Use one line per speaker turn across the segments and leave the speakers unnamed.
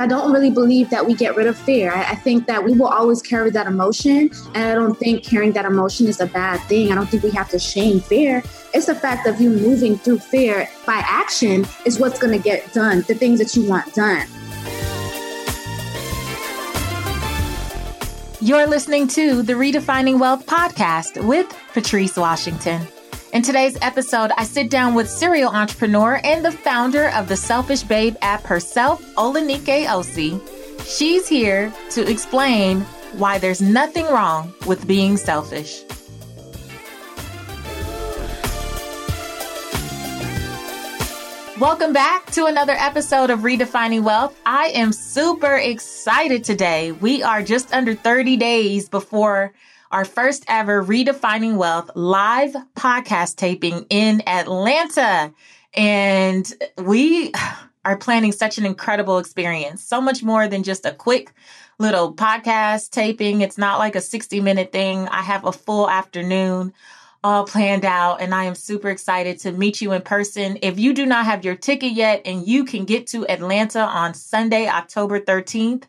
I don't really believe that we get rid of fear. I, I, think that we will always carry that emotion. And I don't think carrying that emotion is a bad thing. I don't think we have to shame fear. It's the fact of you moving through fear by action is what's going to get done, the things that you want done.
You're listening to the Redefining Wealth podcast with Patrice Washington. In today's episode, I sit down with serial entrepreneur and the founder of the Selfish Babe app herself, Olanikee Osi. She's here to explain why there's nothing wrong with being selfish. Welcome back to another episode of Redefining Wealth. I am super excited today. We are just under 30 days before our first ever Redefining Wealth live podcast taping in Atlanta. And we are planning such an incredible experience, so much more than just a quick little podcast taping. It's not like a 60 minute thing. I have a full afternoon all planned out and I am super excited to meet you in person. If you do not have your ticket yet and you can get to Atlanta on Sunday, October 13th,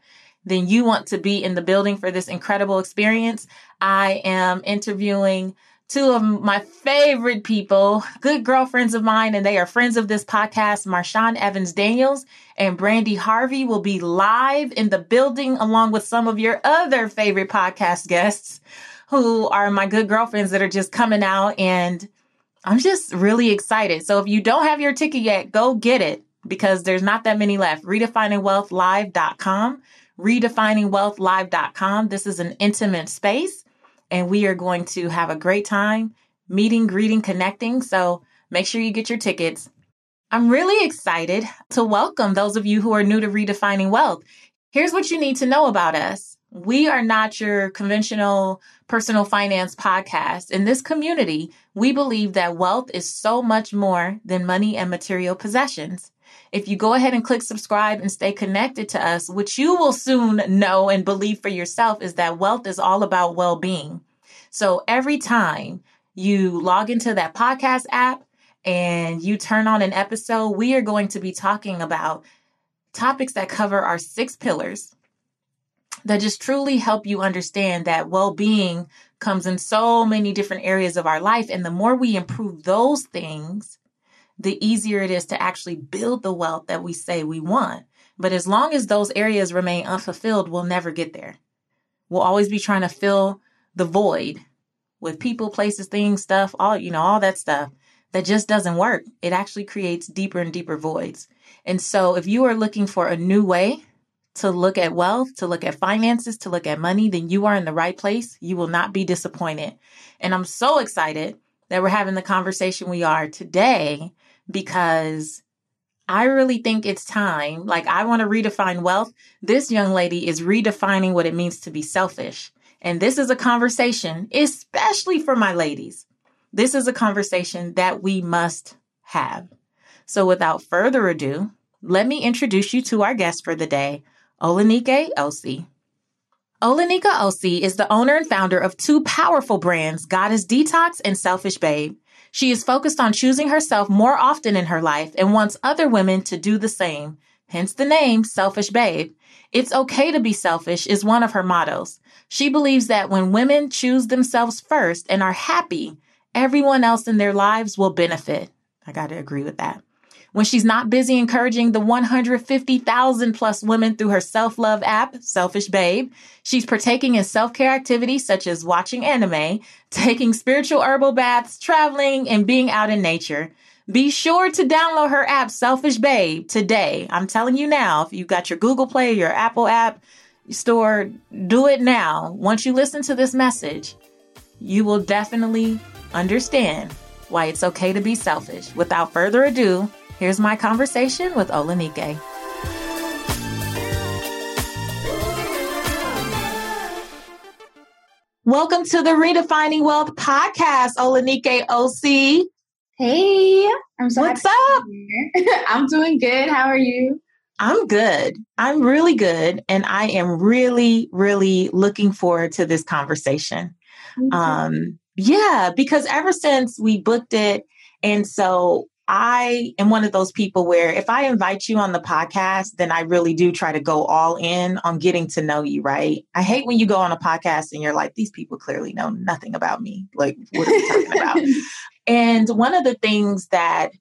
then you want to be in the building for this incredible experience. I am interviewing two of my favorite people, good girlfriends of mine, and they are friends of this podcast. Marshawn Evans Daniels and Brandi Harvey will be live in the building along with some of your other favorite podcast guests who are my good girlfriends that are just coming out. And I'm just really excited. So if you don't have your ticket yet, go get it because there's not that many left. RedefiningWealthLive.com redefiningwealthlive.com. This is an intimate space, and we are going to have a great time meeting, greeting, connecting. So make sure you get your tickets. I'm really excited to welcome those of you who are new to Redefining Wealth. Here's what you need to know about us. We are not your conventional personal finance podcast. In this community, we believe that wealth is so much more than money and material possessions. If you go ahead and click subscribe and stay connected to us, which you will soon know and believe for yourself is that wealth is all about well being. So every time you log into that podcast app and you turn on an episode, we are going to be talking about topics that cover our six pillars that just truly help you understand that well being comes in so many different areas of our life. And the more we improve those things, the easier it is to actually build the wealth that we say we want. But as long as those areas remain unfulfilled, we'll never get there. We'll always be trying to fill the void with people, places, things, stuff, all, you know, all that stuff that just doesn't work. It actually creates deeper and deeper voids. And so if you are looking for a new way to look at wealth, to look at finances, to look at money, then you are in the right place. You will not be disappointed. And I'm so excited that we're having the conversation we are today because I really think it's time. Like, I want to redefine wealth. This young lady is redefining what it means to be selfish. And this is a conversation, especially for my ladies. This is a conversation that we must have. So, without further ado, let me introduce you to our guest for the day, Olanikee Osi. Olanikee Osi is the owner and founder of two powerful brands, Goddess Detox and Selfish Babe. She is focused on choosing herself more often in her life and wants other women to do the same. Hence the name Selfish Babe. It's okay to be selfish is one of her mottos. She believes that when women choose themselves first and are happy, everyone else in their lives will benefit. I got to agree with that when she's not busy encouraging the 150,000 plus women through her self love app, Selfish Babe. She's partaking in self care activities such as watching anime, taking spiritual herbal baths, traveling, and being out in nature. Be sure to download her app, Selfish Babe, today. I'm telling you now, if you've got your Google Play, or your Apple app store, do it now. Once you listen to this message, you will definitely understand why it's okay to be selfish. Without further ado, Here's my conversation with Olanikee. Welcome to the Redefining Wealth podcast, Olanikee Osi.
Hey, I'm so
What's up?
I'm doing good. How are you?
I'm good. I'm really good. And I am really, really looking forward to this conversation. Um, yeah, because ever since we booked it, and so I am one of those people where if I invite you on the podcast, then I really do try to go all in on getting to know you, right? I hate when you go on a podcast and you're like, these people clearly know nothing about me. Like, what are we talking about? And one of the things that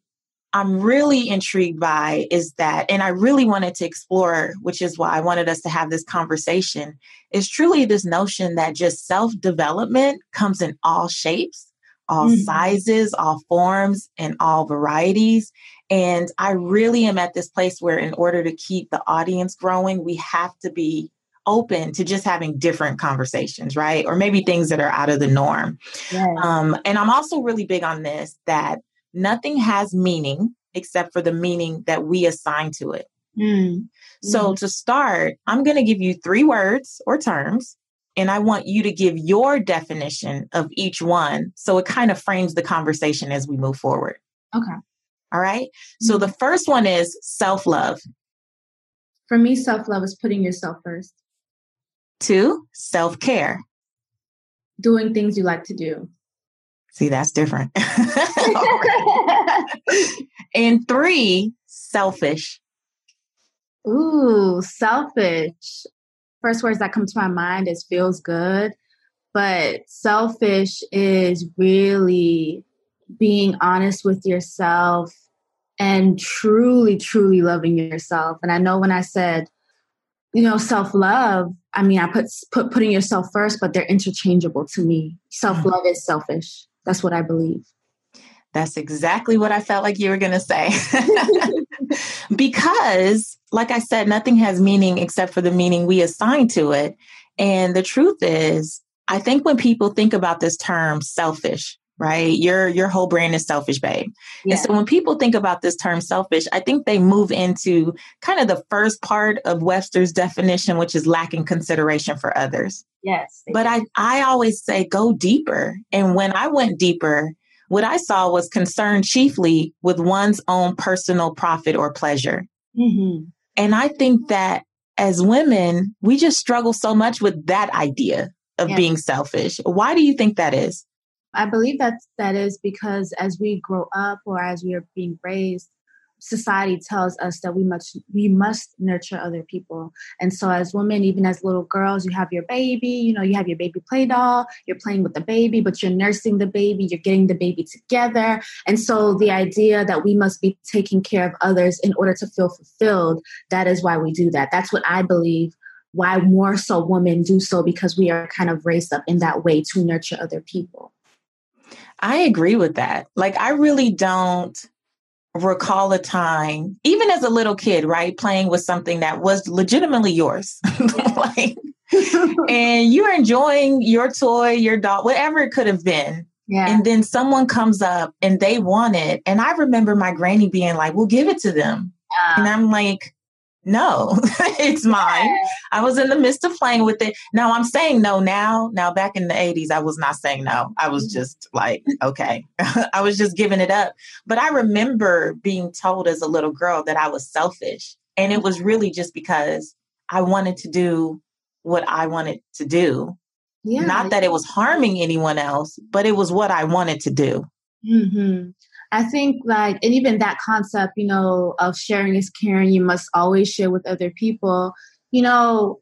I'm really intrigued by is that, and I really wanted to explore, which is why I wanted us to have this conversation, is truly this notion that just self development comes in all shapes, all mm-hmm. sizes, all forms, and all varieties. And I really am at this place where, in order to keep the audience growing, we have to be open to just having different conversations, right? Or maybe things that are out of the norm. Yes. Um, and I'm also really big on this that nothing has meaning except for the meaning that we assign to it. Mm. So, mm. to start, I'm going to give you three words or terms, and I want you to give your definition of each one. So, it kind of frames the conversation as we move forward.
Okay.
All right. Mm. So, the first one is self love.
For me, self love is putting yourself first.
Two, self care.
Doing things you like to do.
See, that's different. and three, selfish.
Ooh, selfish. First words that come to my mind is feels good. But selfish is really being honest with yourself and truly, truly loving yourself. And I know when I said, you know, self love, I mean, I put, put putting yourself first, but they're interchangeable to me. Self love mm. is selfish. That's what I believe.
That's exactly what I felt like you were going to say. because, like I said, nothing has meaning except for the meaning we assign to it. And the truth is, I think when people think about this term selfish, right? Your your whole brand is selfish, babe. Yeah. And so when people think about this term selfish, I think they move into kind of the first part of Webster's definition, which is lacking consideration for others.
Yes.
But I I always say go deeper. And when I went deeper, what I saw was concerned chiefly with one's own personal profit or pleasure. Mm-hmm. And I think that as women, we just struggle so much with that idea of being selfish. Why do you think that is?
I believe that that is because as we grow up or as we are being raised, society tells us that we must we must nurture other people. And so as women even as little girls you have your baby you know you have your baby play doll you're playing with the baby but you're nursing the baby you're getting the baby together. And so the idea that we must be taking care of others in order to feel fulfilled that is why we do that. That's what i believe why more so women do so because we are kind of raised up in that way to nurture other people.
I agree with that. Like, I really don't recall a time, even as a little kid, right, playing with something that was legitimately yours. like, and you're enjoying your toy, your doll, whatever it could have been. Yeah. And then someone comes up and they want it. And I remember my granny being like, well, give it to them. and I'm like, no, it's mine. I was in the midst of playing with it. Now I'm saying no now. Now back in the 80s, I was not saying no. I was mm-hmm. just like, okay. I was just giving it up. But I remember being told as a little girl that I was selfish. And it was really just because I wanted to do what I wanted to do. Yeah. Not that it was harming anyone else, but it was what I wanted to do.
Mm-hmm. I think like, and even that concept, you know, of sharing is caring, you must always share with other people. You know,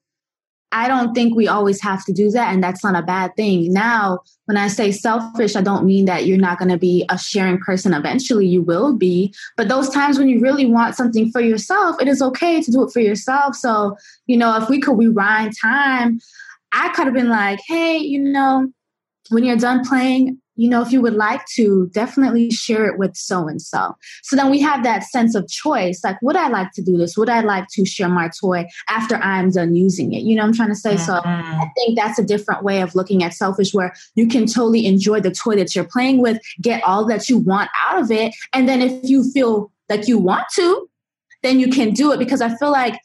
I don't think we always have to do that, and that's not a bad thing. Now, when I say selfish, I don't mean that you're not going to be a sharing person. Eventually, you will be. But those times when you really want something for yourself, it is okay to do it for yourself. So, you know, if we could rewind time, I could have been like, hey, you know, when you're done playing, you know, if you would like to, definitely share it with so and so. So then we have that sense of choice. Like, would I like to do this? Would I like to share my toy after I'm done using it? You know I'm trying to say? Mm-hmm. So I think that's a different way of looking at selfish where you can totally enjoy the toy that you're playing with, get all that you want out of it. And then if you feel like you want to, then you can do it because I feel like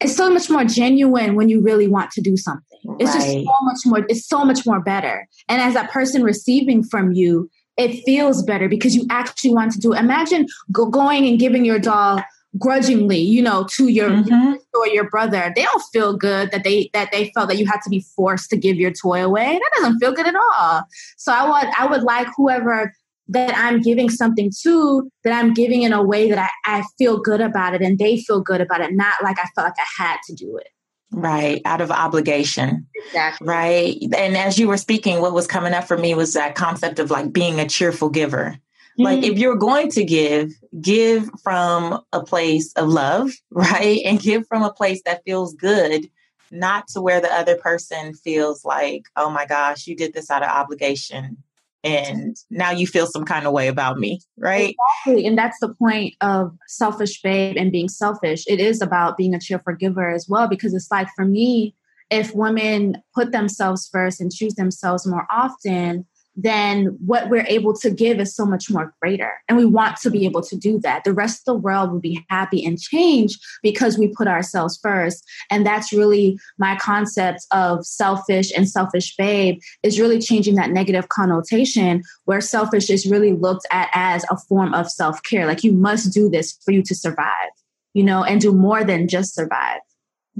it's so much more genuine when you really want to do something. It's right. just so much more, it's so much more better. And as that person receiving from you, it feels better because you actually want to do it. Imagine go, going and giving your doll grudgingly, you know, to your mm-hmm. or your brother. They don't feel good that they that they felt that you had to be forced to give your toy away. That doesn't feel good at all. So I would I would like whoever that I'm giving something to, that I'm giving in a way that I, I feel good about it and they feel good about it, not like I felt like I had to do it.
Right, out of obligation.
Exactly.
Right. And as you were speaking, what was coming up for me was that concept of like being a cheerful giver. Mm-hmm. Like if you're going to give, give from a place of love, right? And give from a place that feels good, not to where the other person feels like, oh my gosh, you did this out of obligation and now you feel some kind of way about me, right?
Exactly. And that's the point of selfish babe and being selfish. It is about being a cheerful giver as well, because it's like for me, if women put themselves first and choose themselves more often, then what we're able to give is so much more greater. And we want to be able to do that. The rest of the world will be happy and change because we put ourselves first. And that's really my concept of selfish and selfish babe is really changing that negative connotation where selfish is really looked at as a form of self care. Like you must do this for you to survive, you know, and do more than just survive.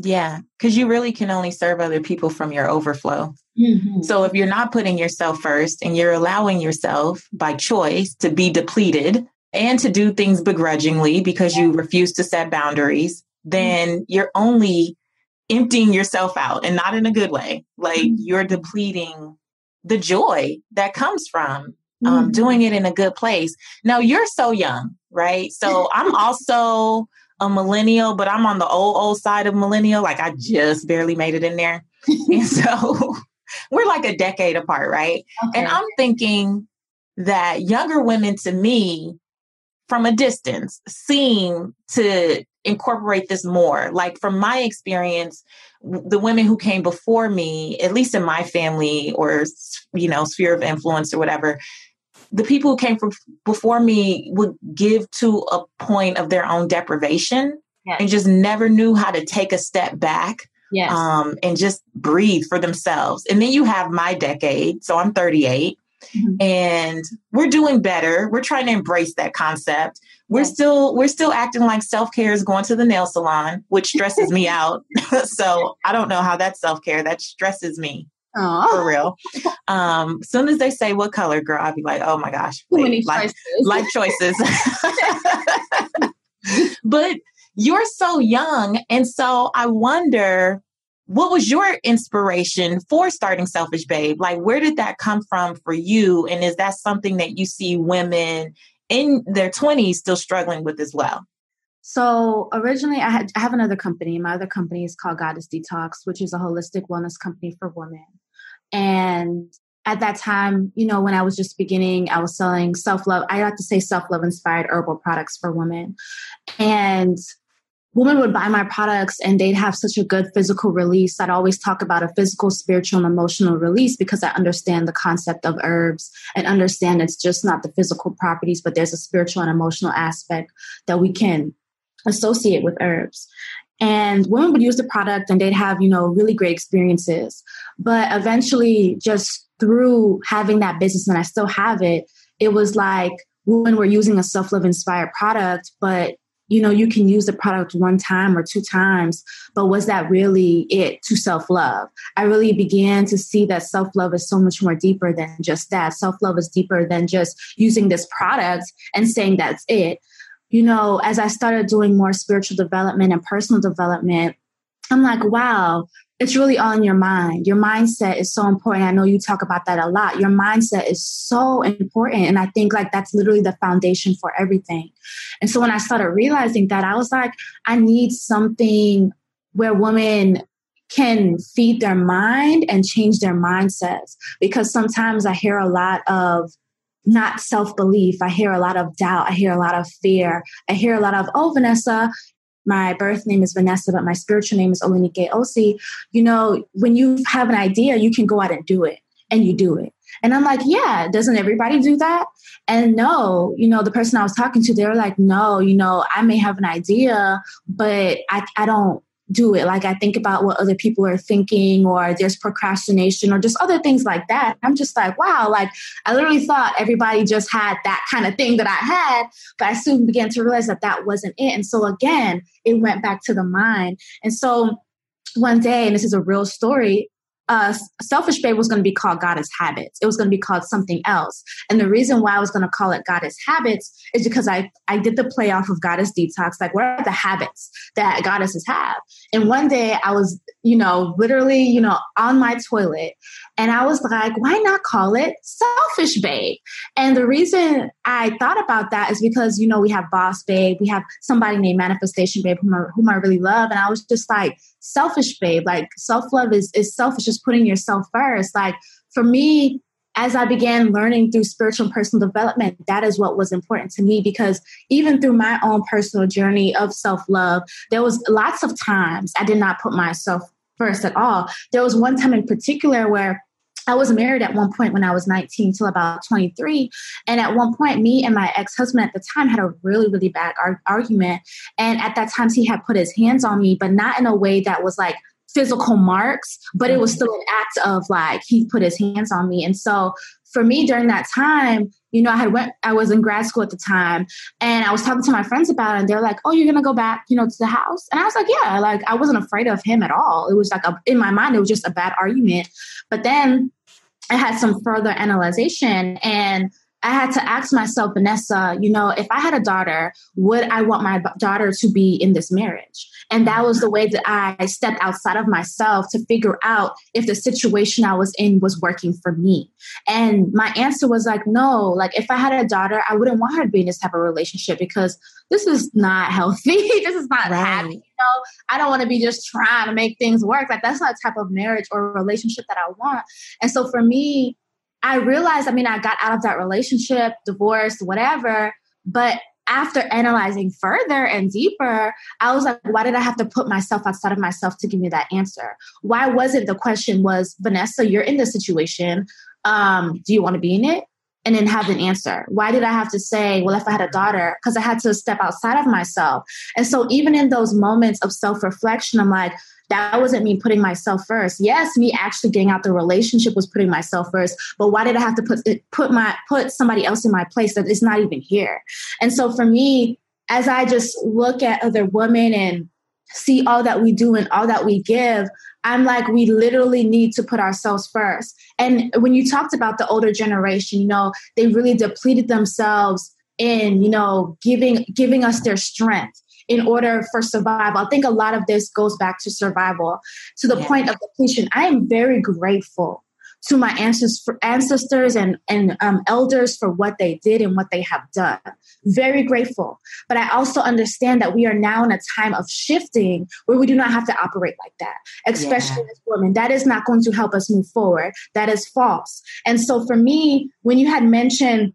Yeah, because you really can only serve other people from your overflow. Mm-hmm. So if you're not putting yourself first and you're allowing yourself by choice to be depleted and to do things begrudgingly because you refuse to set boundaries, then mm-hmm. you're only emptying yourself out and not in a good way. Like mm-hmm. you're depleting the joy that comes from um, mm-hmm. doing it in a good place. Now you're so young, right? So I'm also a millennial, but I'm on the old, old side of millennial. Like I just barely made it in there. and so we're like a decade apart, right? Okay. And I'm thinking that younger women to me, from a distance, seem to incorporate this more. Like from my experience, the women who came before me, at least in my family or you know, sphere of influence or whatever, the people who came from before me would give to a point of their own deprivation yes. and just never knew how to take a step back
yes. um,
and just breathe for themselves. And then you have my decade. So I'm 38 mm-hmm. and we're doing better. We're trying to embrace that concept. We're yes. still we're still acting like self-care is going to the nail salon, which stresses me out. so I don't know how that's self-care. That stresses me. Aww. For real. Um, soon as they say what color, girl, I'll be like, oh my gosh, wait, life, life choices. but you're so young. And so I wonder, what was your inspiration for starting Selfish Babe? Like, where did that come from for you? And is that something that you see women in their 20s still struggling with as well?
So originally, I, had, I have another company. My other company is called Goddess Detox, which is a holistic wellness company for women. And at that time, you know, when I was just beginning, I was selling self love. I like to say self love inspired herbal products for women. And women would buy my products and they'd have such a good physical release. I'd always talk about a physical, spiritual, and emotional release because I understand the concept of herbs and understand it's just not the physical properties, but there's a spiritual and emotional aspect that we can associate with herbs. And women would use the product and they'd have, you know, really great experiences. But eventually, just through having that business, and I still have it, it was like women were using a self love inspired product, but you know, you can use the product one time or two times, but was that really it to self love? I really began to see that self love is so much more deeper than just that. Self love is deeper than just using this product and saying that's it you know, as I started doing more spiritual development and personal development, I'm like, wow, it's really all in your mind. Your mindset is so important. I know you talk about that a lot. Your mindset is so important. And I think like that's literally the foundation for everything. And so when I started realizing that, I was like, I need something where women can feed their mind and change their mindsets. Because sometimes I hear a lot of, not self belief. I hear a lot of doubt. I hear a lot of fear. I hear a lot of, oh, Vanessa, my birth name is Vanessa, but my spiritual name is Olanikee Osi. You know, when you have an idea, you can go out and do it, and you do it. And I'm like, yeah, doesn't everybody do that? And no, you know, the person I was talking to, they were like, no, you know, I may have an idea, but I, I don't do it. Like I think about what other people are thinking, or there's procrastination, or just other things like that. I'm just like, wow, like I literally thought everybody just had that kind of thing that I had, but I soon began to realize that that wasn't it. And so again, it went back to the mind. And so one day, and this is a real story, uh, Selfish Babe was going to be called Goddess Habits. It was going to be called something else. And the reason why I was going to call it Goddess Habits is because I, I did the play off of Goddess Detox. Like, what are the habits that goddesses have? And one day I was, you know, literally, you know, on my toilet and I was like, why not call it Selfish Babe? And the reason I thought about that is because, you know, we have Boss Babe, we have somebody named Manifestation Babe whom I, whom I really love. And I was just like, selfish babe. Like self-love is is selfish just putting yourself first. Like for me as i began learning through spiritual and personal development that is what was important to me because even through my own personal journey of self-love there was lots of times i did not put myself first at all. There was one time in particular where I was married at one point when I was 19 till about 23. And at one point, me and my ex husband at the time had a really, really bad ar- argument. And at that time, he had put his hands on me, but not in a way that was like physical marks, but it was still an act of like he put his hands on me. And so for me during that time, you know, I had went, I was in grad school at the time and I was talking to my friends about it and they're like, oh, you're to go back, you know, to the house. And I was like, yeah, like I wasn't afraid of him at all. It was like a, in my mind, it was just a bad argument. But then I had some further analyzation and I had to ask myself, Vanessa, you know, if I had a daughter, would I want my daughter to be in this marriage? And that was the way that I stepped outside of myself to figure out if the situation I was in was working for me. And my answer was like, no, like if I had a daughter, I wouldn't want her to be in this type of relationship because this is not healthy. this is not right. happy. You know, I don't want to be just trying to make things work. Like that's not the type of marriage or relationship that I want. And so for me, I realized, I mean, I got out of that relationship, divorced, whatever, but after analyzing further and deeper, I was like, why did I have to put myself outside of myself to give me that answer? Why wasn't the question was, Vanessa, you're in this situation. Um, do you want to be in it? And then have an answer. Why did I have to say, well, if I had a daughter? Because I had to step outside of myself. And so even in those moments of self-reflection, I'm like, that wasn't me putting myself first. Yes, me actually getting out the relationship was putting myself first, but why did I have to put put my put somebody else in my place that is not even here? And so for me, as I just look at other women and see all that we do and all that we give, I'm like, we literally need to put ourselves first. And when you talked about the older generation, you know, they really depleted themselves in, you know, giving giving us their strength in order for survival. I think a lot of this goes back to survival to the yeah. point of depletion. I am very grateful to my ancestors and, and um, elders for what they did and what they have done. Very grateful. But I also understand that we are now in a time of shifting where we do not have to operate like that, especially yeah. as women. That is not going to help us move forward. That is false. And so for me, when you had mentioned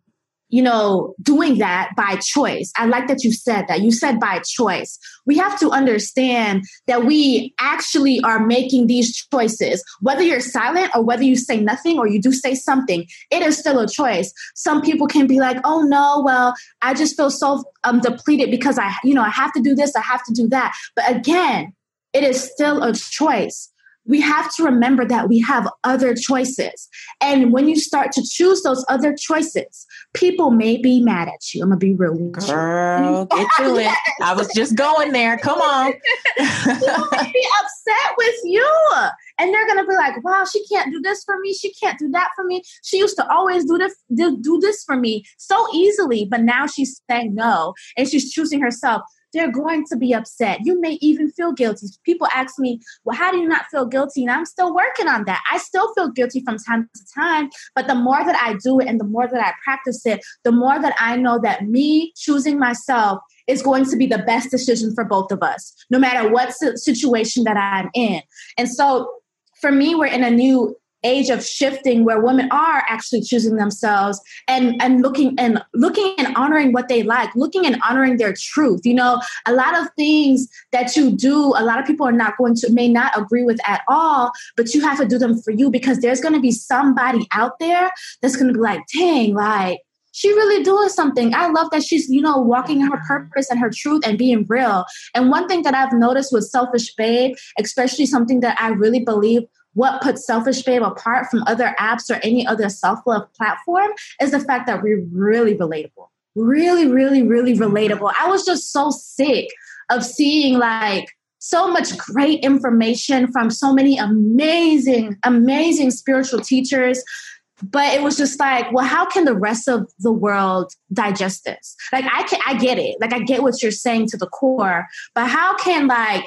you know, doing that by choice. I like that you said that. You said by choice. We have to understand that we actually are making these choices. Whether you're silent or whether you say nothing or you do say something, it is still a choice. Some people can be like, oh no, well, I just feel so um, depleted because I, you know, I have to do this, I have to do that. But again, it is still a choice we have to remember that we have other choices. And when you start to choose those other choices, people may be mad at you. I'm gonna be real with
Girl, get to it. I was just going there. Come on.
people may be upset with you. And they're gonna be like, wow, she can't do this for me. She can't do that for me. She used to always do this, do, do this for me so easily, but now she's saying no and she's choosing herself they're going to be upset. You may even feel guilty. People ask me, well, how do you not feel guilty? And I'm still working on that. I still feel guilty from time to time. But the more that I do it and the more that I practice it, the more that I know that me choosing myself is going to be the best decision for both of us, no matter what situation that I'm in. And so for me, we're in a new age of shifting where women are actually choosing themselves and and looking and looking and honoring what they like looking and honoring their truth you know a lot of things that you do a lot of people are not going to may not agree with at all but you have to do them for you because there's going to be somebody out there that's going to be like dang like she really doing something. I love that she's, you know, walking in her mm-hmm. purpose and her truth and being real. And one thing that I've noticed with Selfish Babe, especially something that I really believe what puts Selfish Babe apart from other apps or any other self love platform is the fact that we're really relatable. Really, really, really relatable. I was just so sick of seeing like so much great information from so many amazing, amazing spiritual teachers. But it was just like, well, how can the rest of the world digest this? Like, I can, I get it. Like, I get what you're saying to the core, but how can like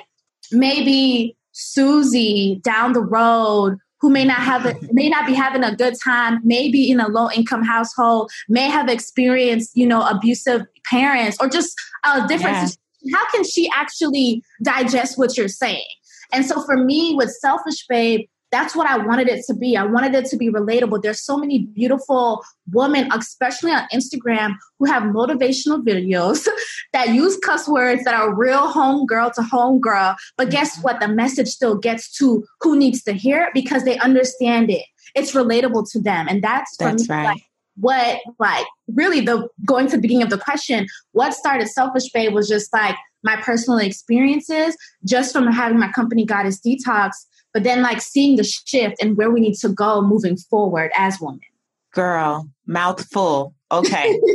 maybe Susie down the road who may not have it, may not be having a good time, maybe in a low income household, may have experienced, you know, abusive parents or just a different yeah how can she actually digest what you're saying? And so for me, with Selfish Babe, that's what I wanted it to be. I wanted it to be relatable. There's so many beautiful women, especially on Instagram, who have motivational videos that use cuss words that are real home girl to home girl. But guess mm-hmm. what? The message still gets to who needs to hear it because they understand it. It's relatable to them. And that's,
that's me, right.
Like, what like really the going to the beginning of the question what started selfish babe was just like my personal experiences just from having my company goddess detox but then like seeing the shift and where we need to go moving forward as women.
Girl mouthful. Okay.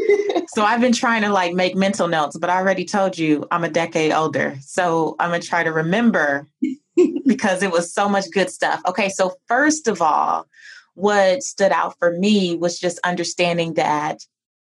So i've been trying to like make mental notes but i already told you i'm a decade older. So i'm gonna try to remember because it was so much good stuff. Okay so first of all what stood out for me was just understanding that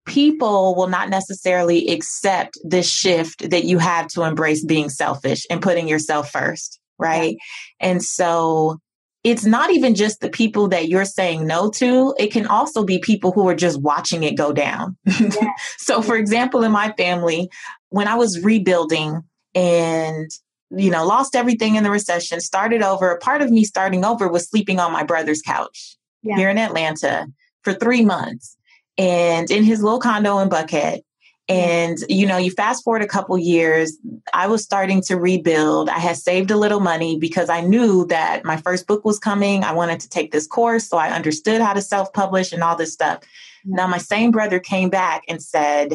people will not necessarily accept this shift that you have to embrace being selfish and putting yourself first, right? And so it's not even just the people that you're saying no to, it can also be people who are just watching it go down. Yeah. so, for example, in my family, when I was rebuilding and you know, lost everything in the recession, started over. Part of me starting over was sleeping on my brother's couch yeah. here in Atlanta for three months and in his little condo in Buckhead. And, you know, you fast forward a couple years, I was starting to rebuild. I had saved a little money because I knew that my first book was coming. I wanted to take this course. So I understood how to self publish and all this stuff. Now, my same brother came back and said,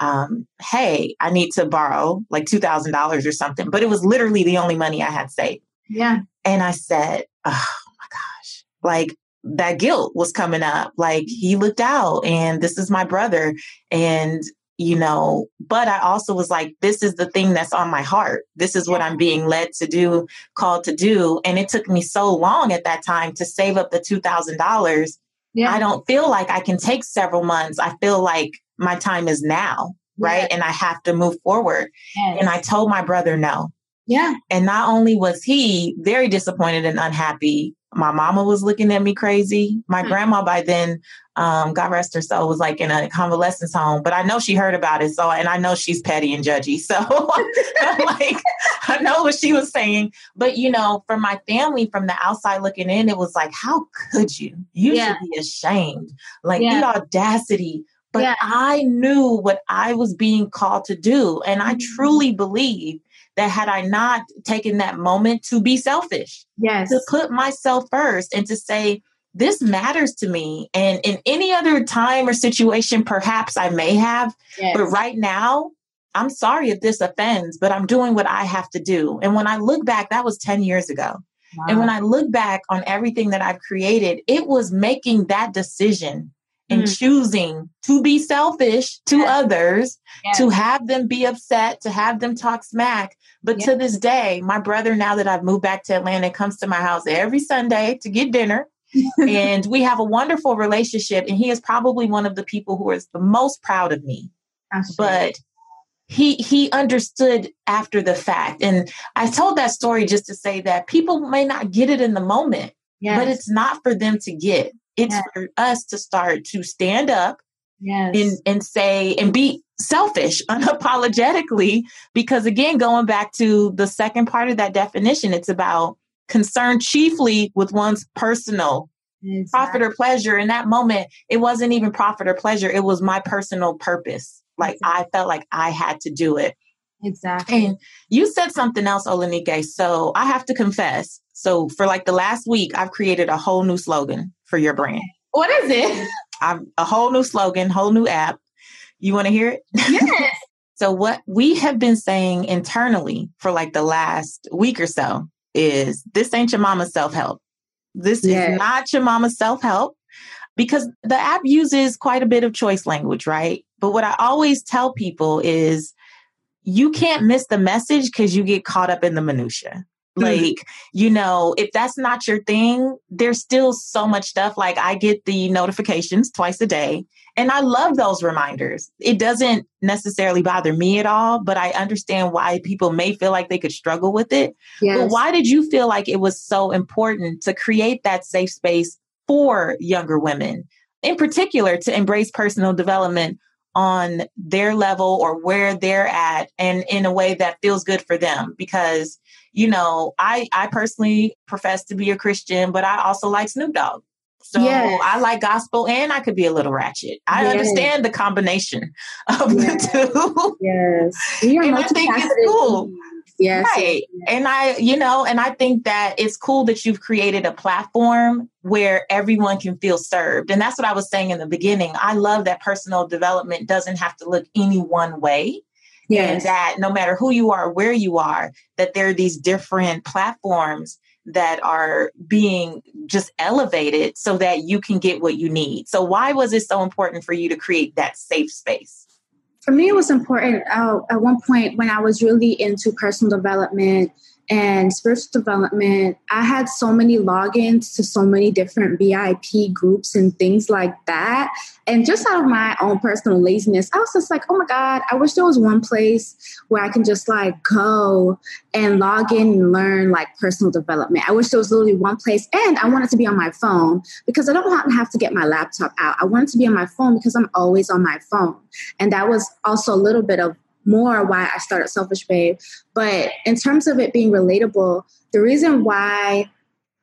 um, Hey, I need to borrow like $2,000 or something. But it was literally the only money I had saved.
Yeah.
And I said, Oh my gosh, like that guilt was coming up. Like he looked out and this is my brother. And, you know, but I also was like, this is the thing that's on my heart. This is what I'm being led to do, called to do. And it took me so long at that time to save up the $2,000. Yeah. I don't feel like I can take several months. I feel like my time is now. Right. Yes. And I have to move forward. Yes. And I told my brother no.
Yeah.
And not only was he very disappointed and unhappy, my mama was looking at me crazy. My mm-hmm. grandma by then, um, God rest her soul, was like in a convalescence home, but I know she heard about it. So, and I know she's petty and judgy. So, like, I know what she was saying. But, you know, for my family, from the outside looking in, it was like, how could you? You yeah. should be ashamed. Like, yeah. the audacity. But yeah. I knew what I was being called to do. And I mm-hmm. truly believe that had I not taken that moment to be selfish,
yes,
to put myself first and to say, this matters to me. And in any other time or situation, perhaps I may have, yes. but right now, I'm sorry if this offends, but I'm doing what I have to do. And when I look back, that was 10 years ago. Wow. And when I look back on everything that I've created, it was making that decision and mm. choosing to be selfish to yes. others, yes. to have them be upset, to have them talk smack. But yes. to this day, my brother, now that I've moved back to Atlanta, comes to my house every Sunday to get dinner. and we have a wonderful relationship. And he is probably one of the people who is the most proud of me. But he he understood after the fact. And I told that story just to say that people may not get it in the moment, but it's not for them to get. It's yes. for us to start to stand up yes. and, and say and be selfish unapologetically. Because again, going back to the second part of that definition, it's about concern chiefly with one's personal exactly. profit or pleasure. In that moment, it wasn't even profit or pleasure, it was my personal purpose. Like exactly. I felt like I had to do it.
Exactly.
And you said something else, Olanikee. So I have to confess. So for like the last week, I've created a whole new slogan for your brand.
What is it?
I've, a whole new slogan, whole new app. You want to hear it?
Yes.
so what we have been saying internally for like the last week or so is this ain't your mama self-help. This yes. is not your mama self-help because the app uses quite a bit of choice language, right? But what I always tell people is you can't miss the message because you get caught up in the minutia. Mm-hmm. Like, you know, if that's not your thing, there's still so much stuff. Like, I get the notifications twice a day, and I love those reminders. It doesn't necessarily bother me at all, but I understand why people may feel like they could struggle with it. Yes. But why did you feel like it was so important to create that safe space for younger women, in particular, to embrace personal development on their level or where they're at and in a way that feels good for them because you know i i personally profess to be a christian but i also like snoop dogg so yes. I like gospel and I could be a little ratchet. I yes. understand the combination of yes. the two.
Yes.
and I think it's cool. Yes. Right. And I, you know, and I think that it's cool that you've created a platform where everyone can feel served. And that's what I was saying in the beginning. I love that personal development doesn't have to look any one way. Yes. And that no matter who you are, where you are, that there are these different platforms that are being just elevated so that you can get what you need. So, why was it so important for you to create that safe space?
For me, it was important uh, at one point when I was really into personal development and spiritual development, I had so many logins to so many different VIP groups and things like that. And just out of my own personal laziness, I was just like, oh my God, I wish there was one place where I can just like go and log in and learn like personal development. I wish there was literally one place. And I wanted to be on my phone because I don't want to have to get my laptop out. I wanted to be on my phone because I'm always on my phone. And that was also a little bit of more why I started Selfish Babe. But in terms of it being relatable, the reason why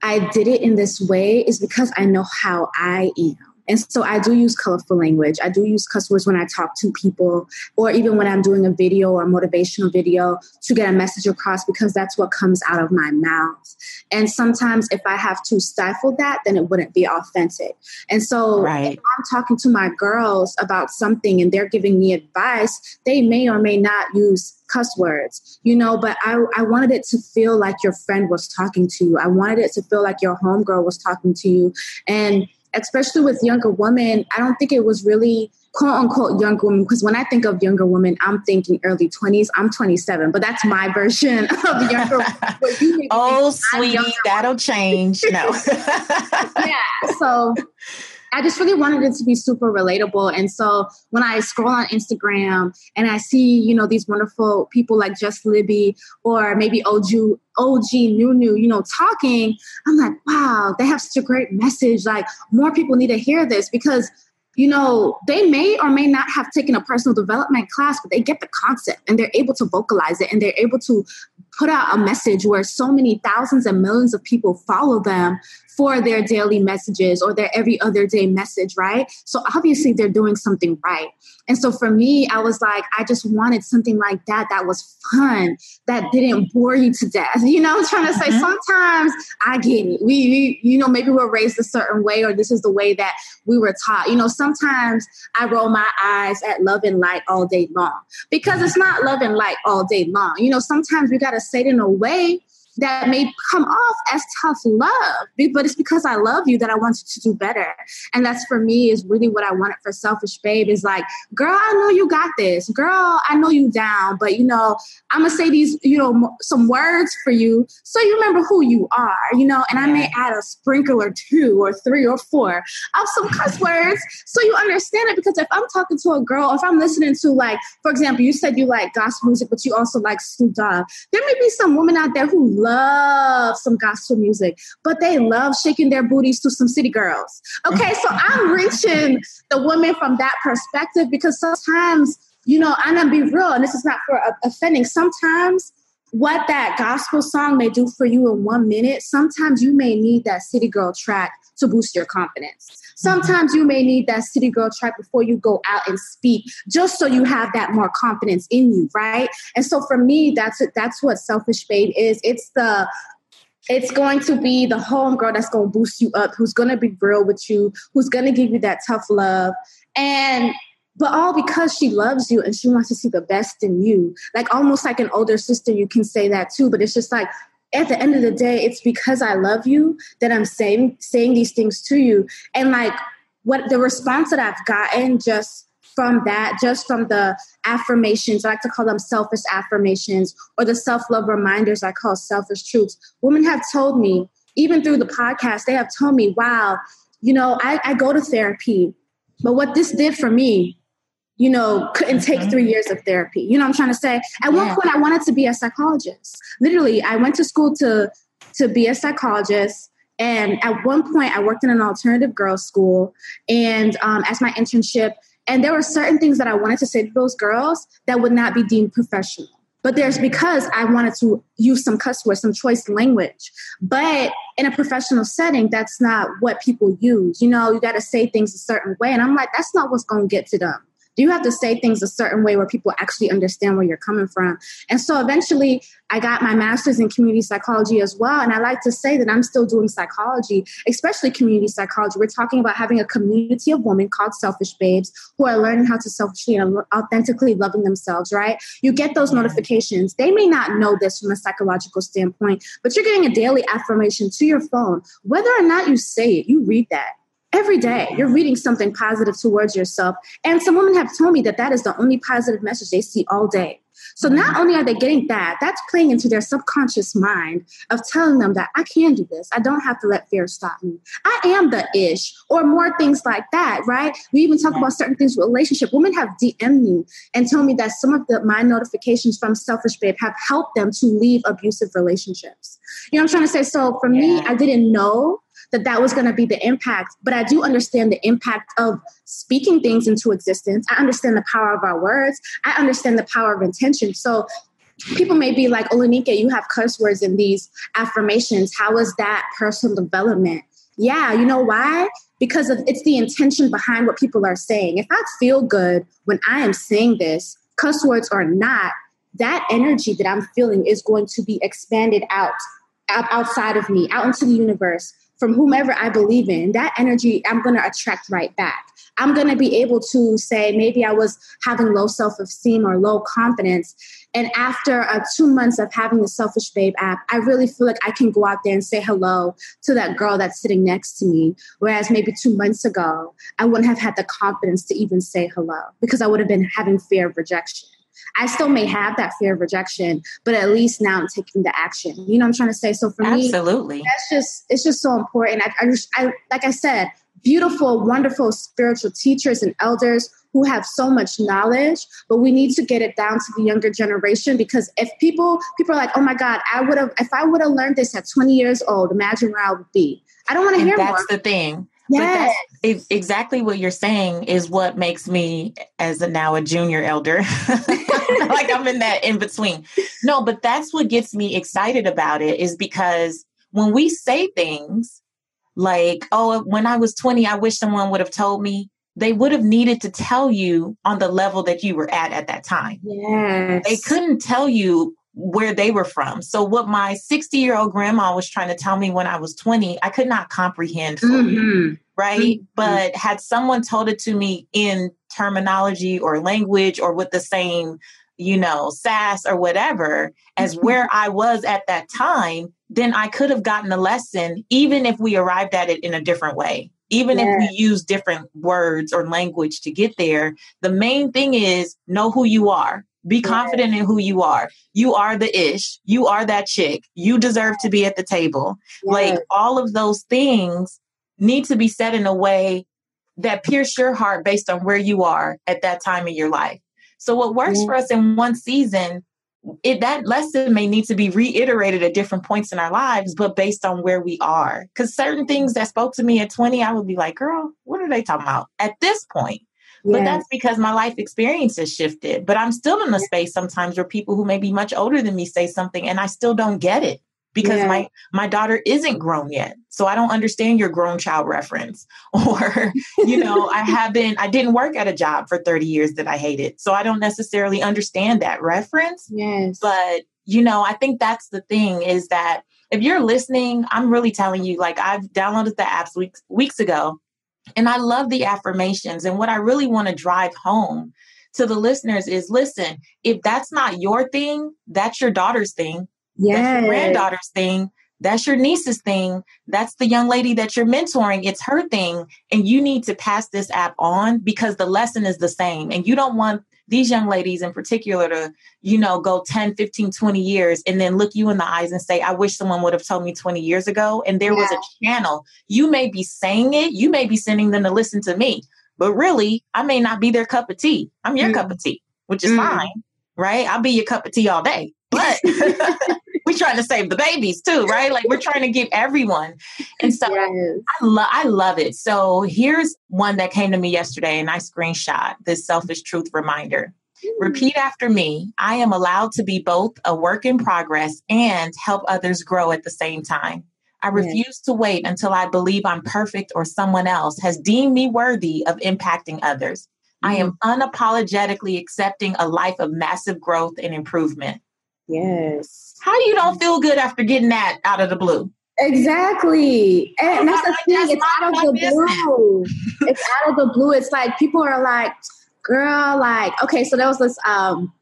I did it in this way is because I know how I am. And so I do use colorful language. I do use cuss words when I talk to people, or even when I'm doing a video or motivational video to get a message across because that's what comes out of my mouth. And sometimes if I have to stifle that, then it wouldn't be authentic. And so right. if I'm talking to my girls about something and they're giving me advice, they may or may not use cuss words, you know, but I, I wanted it to feel like your friend was talking to you. I wanted it to feel like your homegirl was talking to you. And especially with younger women, I don't think it was really quote unquote younger women because when I think of younger women, I'm thinking early 20s. I'm 27, but that's my version of younger.
oh, sweetie, that'll change. No.
yeah. So I just really wanted it to be super relatable. And so when I scroll on Instagram and I see, you know, these wonderful people like Just Libby or maybe OG, OG Nunu, you know, talking, I'm like, wow, they have such a great message. Like more people need to hear this because you know, they may or may not have taken a personal development class, but they get the concept and they're able to vocalize it and they're able to put out a message where so many thousands and millions of people follow them for their daily messages or their every other day message, right? So obviously they're doing something right. And so for me, I was like, I just wanted something like that that was fun, that didn't bore you to death. You know, I'm trying to say mm-hmm. sometimes I get it. We, we, you know, maybe we're raised a certain way or this is the way that we were taught. You know, sometimes I roll my eyes at love and light all day long because it's not love and light all day long. You know, sometimes we got to say it in a way that may come off as tough love, but it's because I love you that I want you to do better. And that's for me is really what I wanted for Selfish Babe is like, girl, I know you got this. Girl, I know you down, but you know, I'm gonna say these, you know, some words for you so you remember who you are, you know, and I may add a sprinkle or two or three or four of some cuss words so you understand it. Because if I'm talking to a girl, if I'm listening to like, for example, you said you like gospel music, but you also like Snoop Dogg, there may be some women out there who love some gospel music, but they love shaking their booties to some city girls. Okay, so I'm reaching the women from that perspective because sometimes, you know, I'm gonna be real, and this is not for offending. Sometimes what that gospel song may do for you in one minute, sometimes you may need that city girl track to boost your confidence. Sometimes you may need that city girl track before you go out and speak, just so you have that more confidence in you, right? And so for me, that's that's what selfish babe is. It's the it's going to be the home girl that's going to boost you up, who's going to be real with you, who's going to give you that tough love. And but all because she loves you and she wants to see the best in you. Like almost like an older sister, you can say that too, but it's just like at the end of the day, it's because I love you that I'm saying saying these things to you. And like what the response that I've gotten just from that, just from the affirmations, I like to call them selfish affirmations, or the self love reminders I call selfish truths. Women have told me, even through the podcast, they have told me, wow, you know, I, I go to therapy, but what this did for me, you know, couldn't take mm-hmm. three years of therapy. You know I'm trying to say? At one point, I wanted to be a psychologist. Literally, I went to school to to be a psychologist. And at one point, I worked in an alternative girls' school, and um, as my internship, and there were certain things that I wanted to say to those girls that would not be deemed professional. But there's because I wanted to use some cuss words, some choice language. But in a professional setting, that's not what people use. You know, you got to say things a certain way. And I'm like, that's not what's going to get to them you have to say things a certain way where people actually understand where you're coming from? And so eventually I got my master's in community psychology as well. And I like to say that I'm still doing psychology, especially community psychology. We're talking about having a community of women called Selfish Babes who are learning how to selfishly and authentically loving themselves, right? You get those notifications. They may not know this from a psychological standpoint, but you're getting a daily affirmation to your phone. Whether or not you say it, you read that every day you're reading something positive towards yourself. And some women have told me that that is the only positive message they see all day. So mm-hmm. not only are they getting that that's playing into their subconscious mind of telling them that i can do this. I don't have to let fear stop me. I am the ish or more things like that right? We even talk about certain things relationship. Women have dm me and told me that some of the my notifications from selfish babe have helped them to leave abusive relationships. You know i'm trying to say? So for yeah. me i didn't know that that was going to be the impact. But I do understand the impact of speaking things into existence. I understand the power of our words. I understand the power of intention. So people may be like, Olanikee, you have curse words in these affirmations. How is that personal development? Yeah, you know why? Because of, it's the intention behind what people are saying. If I feel good when I am saying this, cuss words or not, that energy that I'm feeling is going to be expanded out outside of me, out into the universe from whomever I believe in, that energy I'm going to attract right back. I'm going to be able to say, maybe I was having low self esteem or low confidence. And after uh, two months of having the Selfish Babe app, I really feel like I can go out there and say hello to that girl that's sitting next to me. Whereas maybe two months ago, I wouldn't have had the confidence to even say hello because I would have been having fear of rejection. I still may have that fear of rejection, but at least now I'm taking the action. You know I'm trying to say? So for
Absolutely. me, Absolutely.
that's just, it's just so important. I, I just, I, like I said, beautiful, wonderful spiritual teachers and elders who have so much knowledge, but we need to get it down to the younger generation because if people people are like, oh my God, I would have if I would have learned this at 20 years old, imagine where I would be. I don't want to hear
that's
more.
That's the thing. Yes. But that's exactly what you're saying is what makes me as a now a junior elder. like I'm in that in between. No, but that's what gets me excited about it is because when we say things like, oh, when I was 20, I wish someone would have told me, they would have needed to tell you on the level that you were at at that time.
Yes.
They couldn't tell you where they were from. So what my 60 year old grandma was trying to tell me when I was 20, I could not comprehend fully. Mm-hmm. Right. Mm-hmm. But had someone told it to me in terminology or language or with the same, you know, sass or whatever as mm-hmm. where I was at that time, then I could have gotten a lesson, even if we arrived at it in a different way. Even if we use different words or language to get there, the main thing is know who you are be confident in who you are. You are the ish. You are that chick. You deserve to be at the table. Like all of those things need to be said in a way that pierce your heart based on where you are at that time in your life. So what works yes. for us in one season, it that lesson may need to be reiterated at different points in our lives, but based on where we are. Because certain things that spoke to me at 20, I would be like, girl, what are they talking about? At this point, Yes. But that's because my life experience has shifted. But I'm still in a space sometimes where people who may be much older than me say something and I still don't get it because yeah. my my daughter isn't grown yet so i don't understand your grown child reference or you know i haven't i didn't work at a job for 30 years that i hated so i don't necessarily understand that reference
yes
but you know i think that's the thing is that if you're listening i'm really telling you like i've downloaded the apps weeks weeks ago and I love the affirmations. And what I really want to drive home to the listeners is listen, if that's not your thing, that's your daughter's thing.
Yeah.
That's your granddaughter's thing. That's your niece's thing. That's the young lady that you're mentoring. It's her thing. And you need to pass this app on because the lesson is the same. And you don't want these young ladies in particular to, you know, go 10, 15, 20 years and then look you in the eyes and say, I wish someone would have told me 20 years ago. And there yeah. was a channel. You may be saying it, you may be sending them to listen to me, but really, I may not be their cup of tea. I'm your mm. cup of tea, which is mm. fine, right? I'll be your cup of tea all day. But we're trying to save the babies too, right? Like we're trying to give everyone. And so yes. I, love I love it. So here's one that came to me yesterday and I screenshot this selfish truth reminder. Repeat after me. I am allowed to be both a work in progress and help others grow at the same time. I refuse to wait until I believe I'm perfect or someone else has deemed me worthy of impacting others. I am mm-hmm. unapologetically accepting a life of massive growth and improvement.
Yes.
How you don't feel good after getting that out of the blue?
Exactly. And that's the thing. It's out of the blue. it's out of the blue. It's like people are like, girl, like, okay, so there was this um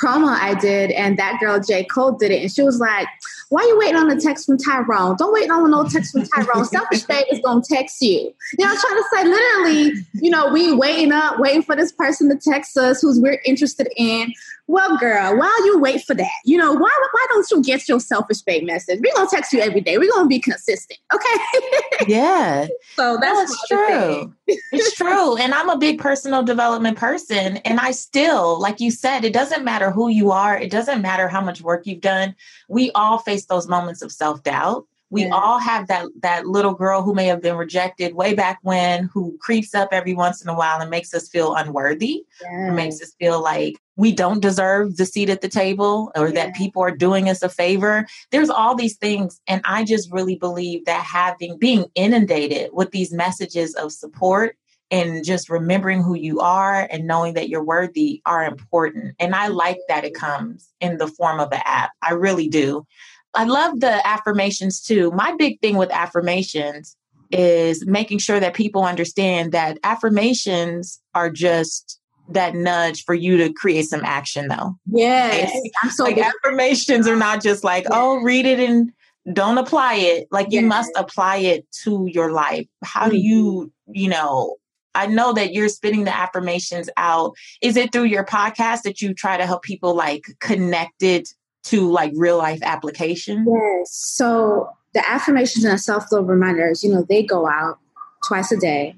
promo I did, and that girl J. Cole did it, and she was like, why are you waiting on the text from Tyrone? Don't wait on no text from Tyrone. Selfish babe is gonna text you. You know, I'm trying to say literally, you know, we waiting up, waiting for this person to text us who's we're interested in. Well, girl, while you wait for that, you know, why why don't you get your selfish babe message? We're gonna text you every day. We're gonna be consistent. Okay.
Yeah.
so that's, that's
true. it's true. And I'm a big personal development person. And I still, like you said, it doesn't matter who you are, it doesn't matter how much work you've done. We all face those moments of self-doubt we yeah. all have that that little girl who may have been rejected way back when who creeps up every once in a while and makes us feel unworthy yes. makes us feel like we don't deserve the seat at the table or yeah. that people are doing us a favor there's all these things and i just really believe that having being inundated with these messages of support and just remembering who you are and knowing that you're worthy are important and i like that it comes in the form of an app i really do I love the affirmations too. My big thing with affirmations is making sure that people understand that affirmations are just that nudge for you to create some action though.
Yes.
I'm so like affirmations are not just like, oh, read it and don't apply it. Like you must apply it to your life. How mm-hmm. do you, you know, I know that you're spitting the affirmations out. Is it through your podcast that you try to help people like connect it to like real life application?
Yes. So the affirmations and self love reminders, you know, they go out twice a day.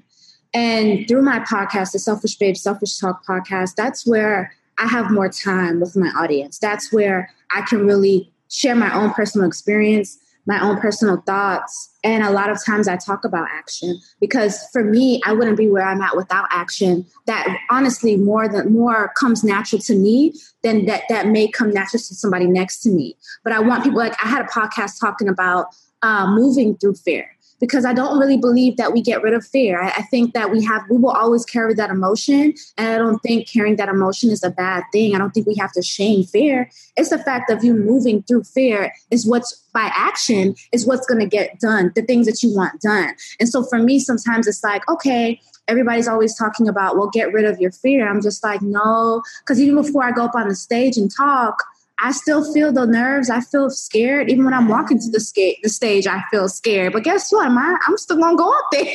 And through my podcast, the Selfish Babe Selfish Talk podcast, that's where I have more time with my audience. That's where I can really share my own personal experience my own personal thoughts. And a lot of times I talk about action because for me, I wouldn't be where I'm at without action. That honestly more than more comes natural to me than that that may come natural to somebody next to me. But I want people like I had a podcast talking about uh, moving through fear because I don't really believe that we get rid of fear. I, I, think that we have, we will always carry that emotion. And I don't think carrying that emotion is a bad thing. I don't think we have to shame fear. It's the fact of you moving through fear is what's by action is what's going to get done, the things that you want done. And so for me, sometimes it's like, okay, everybody's always talking about, well, get rid of your fear. I'm just like, no, because even before I go up on the stage and talk, I still feel the nerves. I feel scared. Even when I'm walking to the, ska- the stage, I feel scared. But guess what? I, I'm still going to go up there.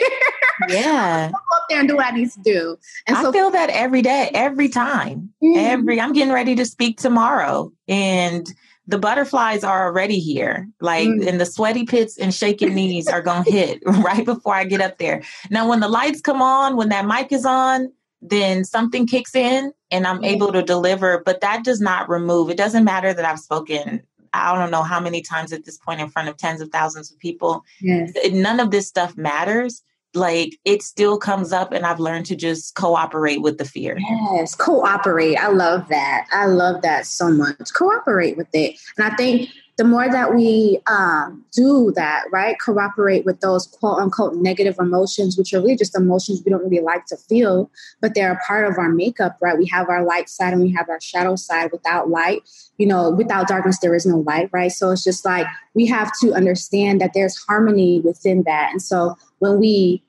Yeah.
go up there and do what I need to do. And
I so, feel that every day, every time. Mm-hmm. Every I'm getting ready to speak tomorrow. And the butterflies are already here. Like, mm-hmm. and the sweaty pits and shaking knees are going to hit right before I get up there. Now, when the lights come on, when that mic is on, then something kicks in and I'm mm-hmm. able to deliver. But that does not remove, it doesn't matter that I've spoken, I don't know how many times at this point in front of tens of thousands of people.
Yes.
None of this stuff matters. Like it still comes up, and I've learned to just cooperate with the fear.
Yes, cooperate. I love that. I love that so much. Cooperate with it. And I think the more that we um, do that, right, cooperate with those quote unquote negative emotions, which are really just emotions we don't really like to feel, but they're a part of our makeup, right? We have our light side and we have our shadow side. Without light, you know, without darkness, there is no light, right? So it's just like we have to understand that there's harmony within that. And so when we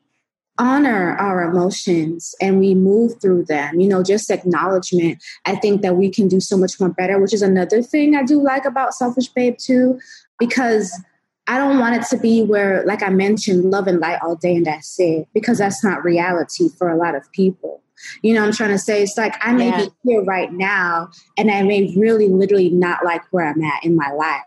honor our emotions and we move through them you know just acknowledgement i think that we can do so much more better which is another thing i do like about selfish babe too because I don't want it to be where, like I mentioned, love and light all day and that's it, because that's not reality for a lot of people. You know I'm trying to say? It's like I may yeah. be here right now and I may really literally not like where I'm at in my life.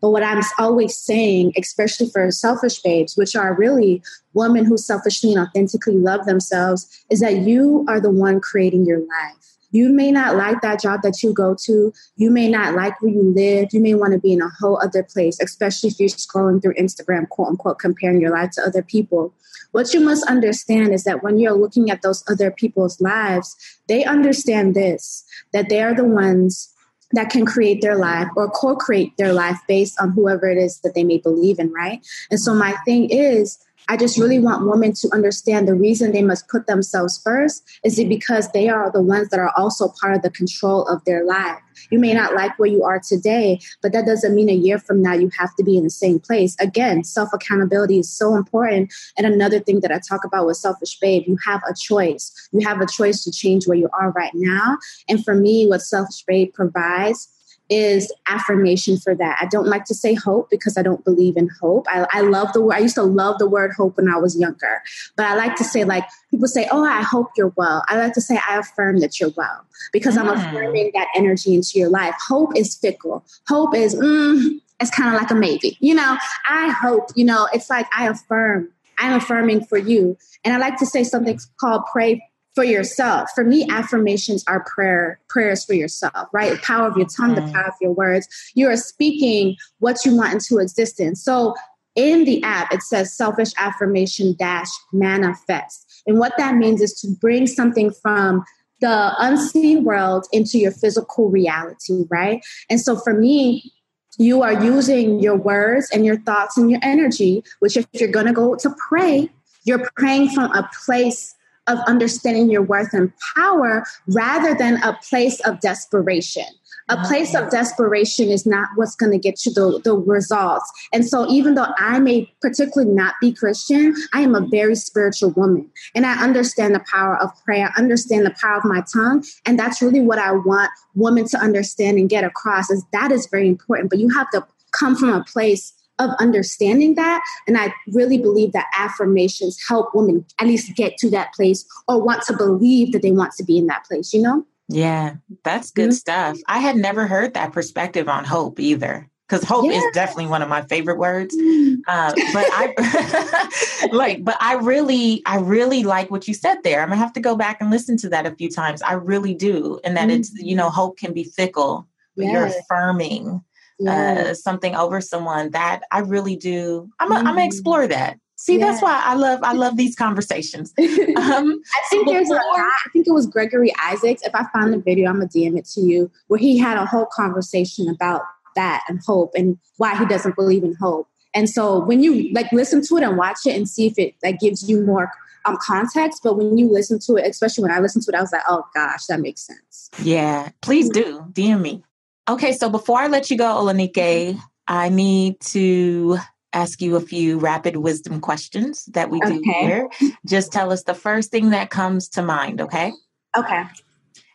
But what I'm always saying, especially for selfish babes, which are really women who selfishly and authentically love themselves, is that you are the one creating your life. You may not like that job that you go to. You may not like where you live. You may want to be in a whole other place, especially if you're scrolling through Instagram, quote unquote, comparing your life to other people. What you must understand is that when you're looking at those other people's lives, they understand this that they are the ones that can create their life or co create their life based on whoever it is that they may believe in, right? And so, my thing is, I just really want women to understand the reason they must put themselves first is it mm-hmm. because they are the ones that are also part of the control of their life. You may not like where you are today, but that doesn't mean a year from now you have to be in the same place. Again, self accountability is so important. And another thing that I talk about with Selfish Babe, you have a choice. You have a choice to change where you are right now. And for me, what Selfish Babe provides is affirmation for that. I don't like to say hope because I don't believe in hope. I, I love the word, I used to love the word hope when I was younger, but I like to say, like, people say, Oh, I hope you're well. I like to say, I affirm that you're well because mm. I'm affirming that energy into your life. Hope is fickle. Hope is, mm, it's kind of like a maybe. You know, I hope, you know, it's like I affirm, I'm affirming for you. And I like to say something called pray for yourself. For me, affirmations are prayer prayers for yourself, right? The power of your tongue, mm. the power of your words. You are speaking what you want into existence. So in the app, it says selfish affirmation dash manifest. And what that means is to bring something from the unseen world into your physical reality, right? And so for me, you are using your words and your thoughts and your energy, which if you're going to go to pray, you're praying from a place of understanding your worth and power rather than a place of desperation. A mm-hmm. place of desperation is not what's going to get you the, the results. And so, even though I may particularly not be Christian, I am a very spiritual woman. And I understand the power of prayer, I understand the power of my tongue. And that's really what I want women to understand and get across is that is very important. But you have to come from a place of understanding that. And I really believe that affirmations help women at least get to that place or want to believe that they want to be in that place, you know?
Yeah, that's good mm-hmm. stuff. I had never heard that perspective on hope either. Because hope yeah. is definitely one of my favorite words, mm. uh, but I like. But I really, I really like what you said there. I'm gonna have to go back and listen to that a few times. I really do, and that mm-hmm. it's you know, hope can be fickle, but you're affirming uh, something over someone that I really do. I'm mm. gonna explore that. See, yeah. that's why I love I love these conversations.
Um, I think there's a I think it was Gregory Isaacs. If I find the video, I'm gonna DM it to you, where he had a whole conversation about that and hope and why he doesn't believe in hope. And so when you like listen to it and watch it and see if it like gives you more um, context, but when you listen to it, especially when I listened to it, I was like, oh gosh, that makes sense.
Yeah, please do DM me. Okay, so before I let you go, Olanikee, I need to ask you a few rapid wisdom questions that we do here. Just tell us the first thing that comes to mind, okay?
Okay.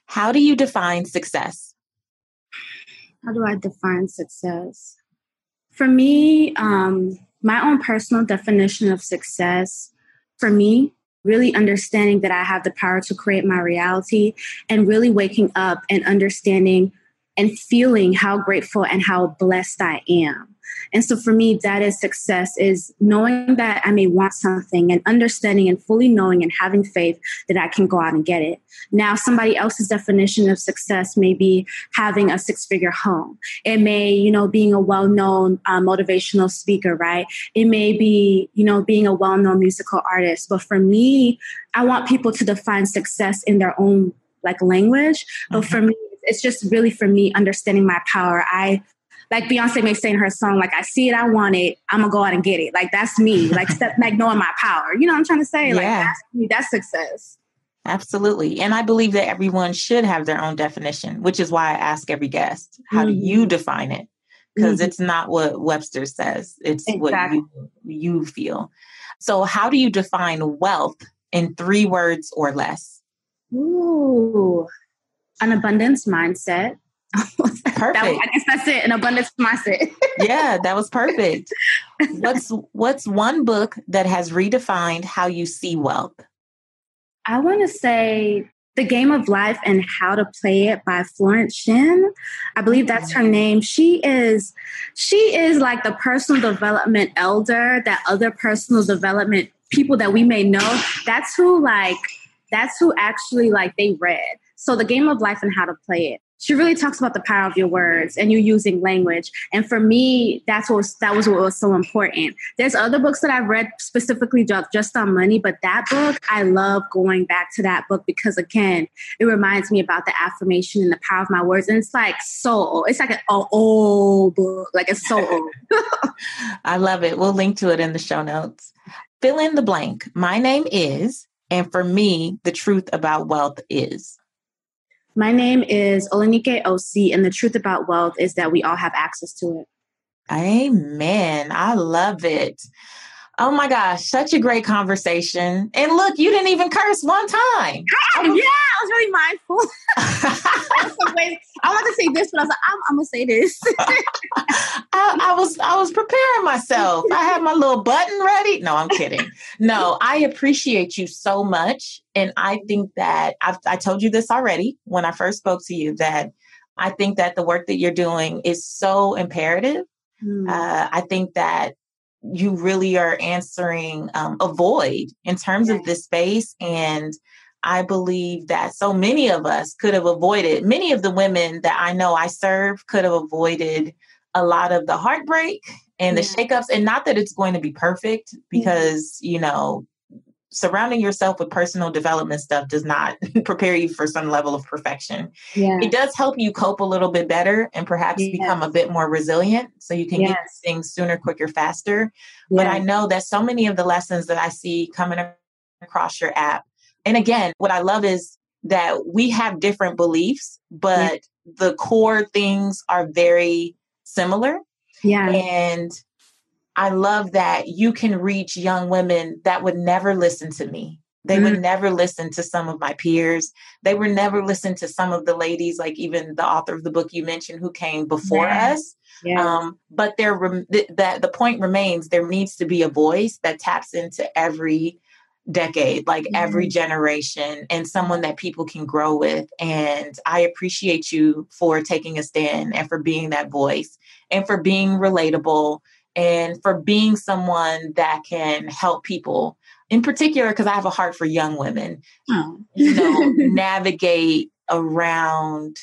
How do you define success?
How do I define success? For me, um, my own personal definition of success, for me, really understanding that I have the power to create my reality and really waking up and understanding and feeling how grateful and how blessed I am. And so for me, that is success is knowing that I may want something and understanding and fully knowing and having faith that I can go out and get it. Now, somebody else's definition of success may be having a six figure home. It may, you know, being a well known uh, motivational speaker, right? It may be, you know, being a well known musical artist. But for me, I want people to define success in their own like language. But for me, it's just really for me understanding my power. I like Beyonce may say in her song, like I see it, I want it, I'm gonna go out and get it. Like that's me. Like step like knowing my power. You know what I'm trying to say? Like yeah. that's me, that's success.
Absolutely. And I believe that everyone should have their own definition, which is why I ask every guest, how mm-hmm. do you define it? Because mm-hmm. it's not what Webster says, it's exactly. what you, you feel. So, how do you define wealth in three words or less?
Ooh, an abundance mindset,
perfect. That,
I guess that's it. An abundance mindset.
yeah, that was perfect. What's what's one book that has redefined how you see wealth?
I want to say the Game of Life and How to Play It by Florence Shinn. I believe that's mm. her name. She is she is like the personal development elder that other personal development people that we may know. That's who like that's who actually like they read. So the Game of Life and How to Play It she really talks about the power of your words and you using language. And for me, that's what was, that was what was so important. There's other books that I've read specifically just on money, but that book, I love going back to that book because again, it reminds me about the affirmation and the power of my words. And it's like so old. It's like an old book. Like it's so old.
I love it. We'll link to it in the show notes. Fill in the blank. My name is, and for me, the truth about wealth is.
My name is Olanikee Osi, and the truth about wealth is that we all have access to it.
Amen. I love it. Oh my gosh, such a great conversation. And look, you didn't even curse one time.
yeah, I was really mindful. I want to say this, but I was like, I'm, I'm gonna say this.
I, I, was I was preparing myself. I had my little button ready. No, I'm kidding. No, I appreciate you so much. And I think that I've, I told you this already when I first spoke to you that I think that the work that you're doing is so imperative. Mm. Uh, I think that you really are answering um, a void in terms of this space. And I believe that so many of us could have avoided, many of the women that I know I serve could have avoided a lot of the heartbreak and the shakeups. And not that it's going to be perfect because, you know, surrounding yourself with personal development stuff does not prepare you for some level of perfection. Yeah. It does help you cope a little bit better and perhaps yes. become a bit more resilient so you can yes. get things sooner, quicker, faster. But I know that so many of the lessons that I see coming across your app. And again, what I love is that we have different beliefs, but the core things are very similar.
Yeah.
And I love that you can reach young women that would never listen to me. They mm-hmm. would never listen to some of my peers. They would never listen to some of the ladies, like even the author of the book you mentioned, who came before yeah. us. Yeah. Um, but there, th- that the point remains, there needs to be a voice that taps into every decade, like mm-hmm. every generation, and someone that people can grow with. And I appreciate you for taking a stand and for being that voice and for being relatable and for being someone that can help people in particular because i have a heart for young women oh. you know navigate around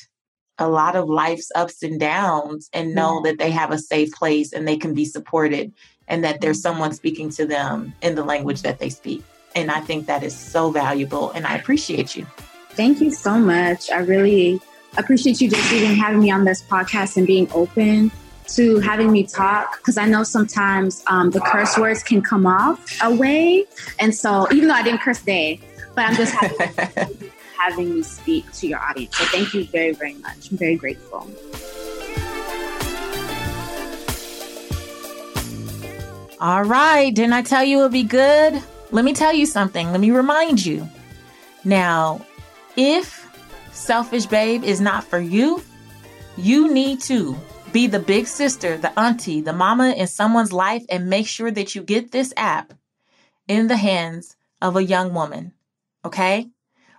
a lot of life's ups and downs and know yeah. that they have a safe place and they can be supported and that there's mm-hmm. someone speaking to them in the language that they speak and i think that is so valuable and i appreciate you
thank you so much i really appreciate you just even having me on this podcast and being open to having me talk because I know sometimes um, the curse words can come off a way. And so, even though I didn't curse today, but I'm just having, having me speak to your audience. So, thank you very, very much. I'm very grateful.
All right. Didn't I tell you it would be good? Let me tell you something. Let me remind you. Now, if Selfish Babe is not for you, you need to be the big sister, the auntie, the mama in someone's life and make sure that you get this app in the hands of a young woman. Okay?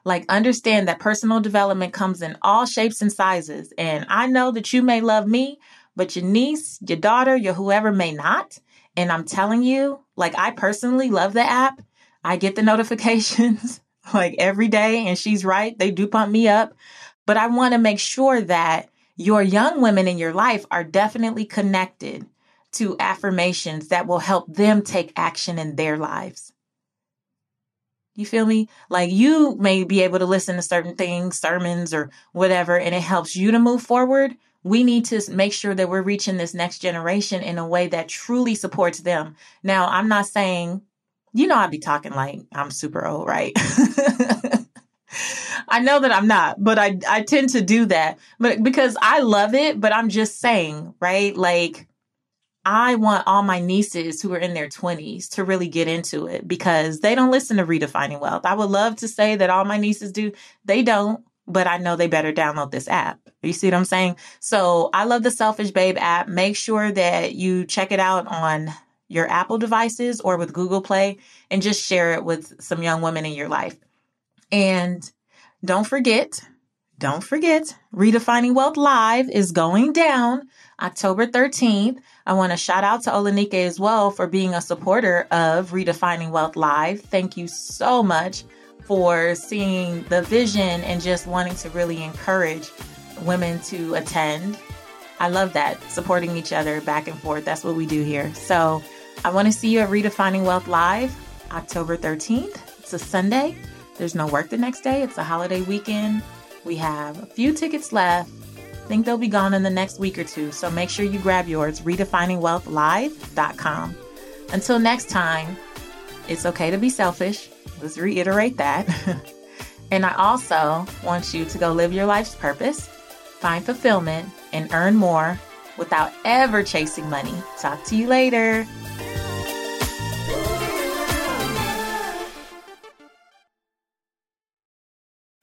Like, understand that personal development comes in all shapes and sizes. And I know that you may love me, but your niece, your daughter, your whoever may not. And I'm telling you, like, I personally love the app. I get the notifications like every day, and she's right. They do pump me up. But I want to make sure that your young women in your life are definitely connected to affirmations that will help them take action in their lives. You feel me? Like you may be able to listen to certain things, sermons or whatever, and it helps you to move forward. We need to make sure that we're reaching this next generation in a way that truly supports them. Now, I'm not saying, you know, I'd be talking like I'm super old, right? I know that I'm not, but I I tend to do that. But because I love it, but I'm just saying, right? Like I want all my nieces who are in their 20s to really get into it because they don't listen to redefining wealth. I would love to say that all my nieces do. They don't, but I know they better download this app. You see what I'm saying? So I love the Selfish Babe app. Make sure that you check it out on your Apple devices or with Google Play and just share it with some young women in your life. And don't forget, don't forget, Redefining Wealth Live is going down October 13th. I want to shout out to Olanikee as well for being a supporter of Redefining Wealth Live. Thank you so much for seeing the vision and just wanting to really encourage women to attend. I love that, supporting each other back and forth. That's what we do here. So I want to see you at Redefining Wealth Live October 13th. It's a Sunday. There's no work the next day. It's a holiday weekend. We have a few tickets left. Think they'll be gone in the next week or two. So make sure you grab yours, redefiningwealthlive.com. Until next time, it's okay to be selfish. Let's reiterate that. and I also want you to go live your life's purpose, find fulfillment, and earn more without ever chasing money. Talk to you later.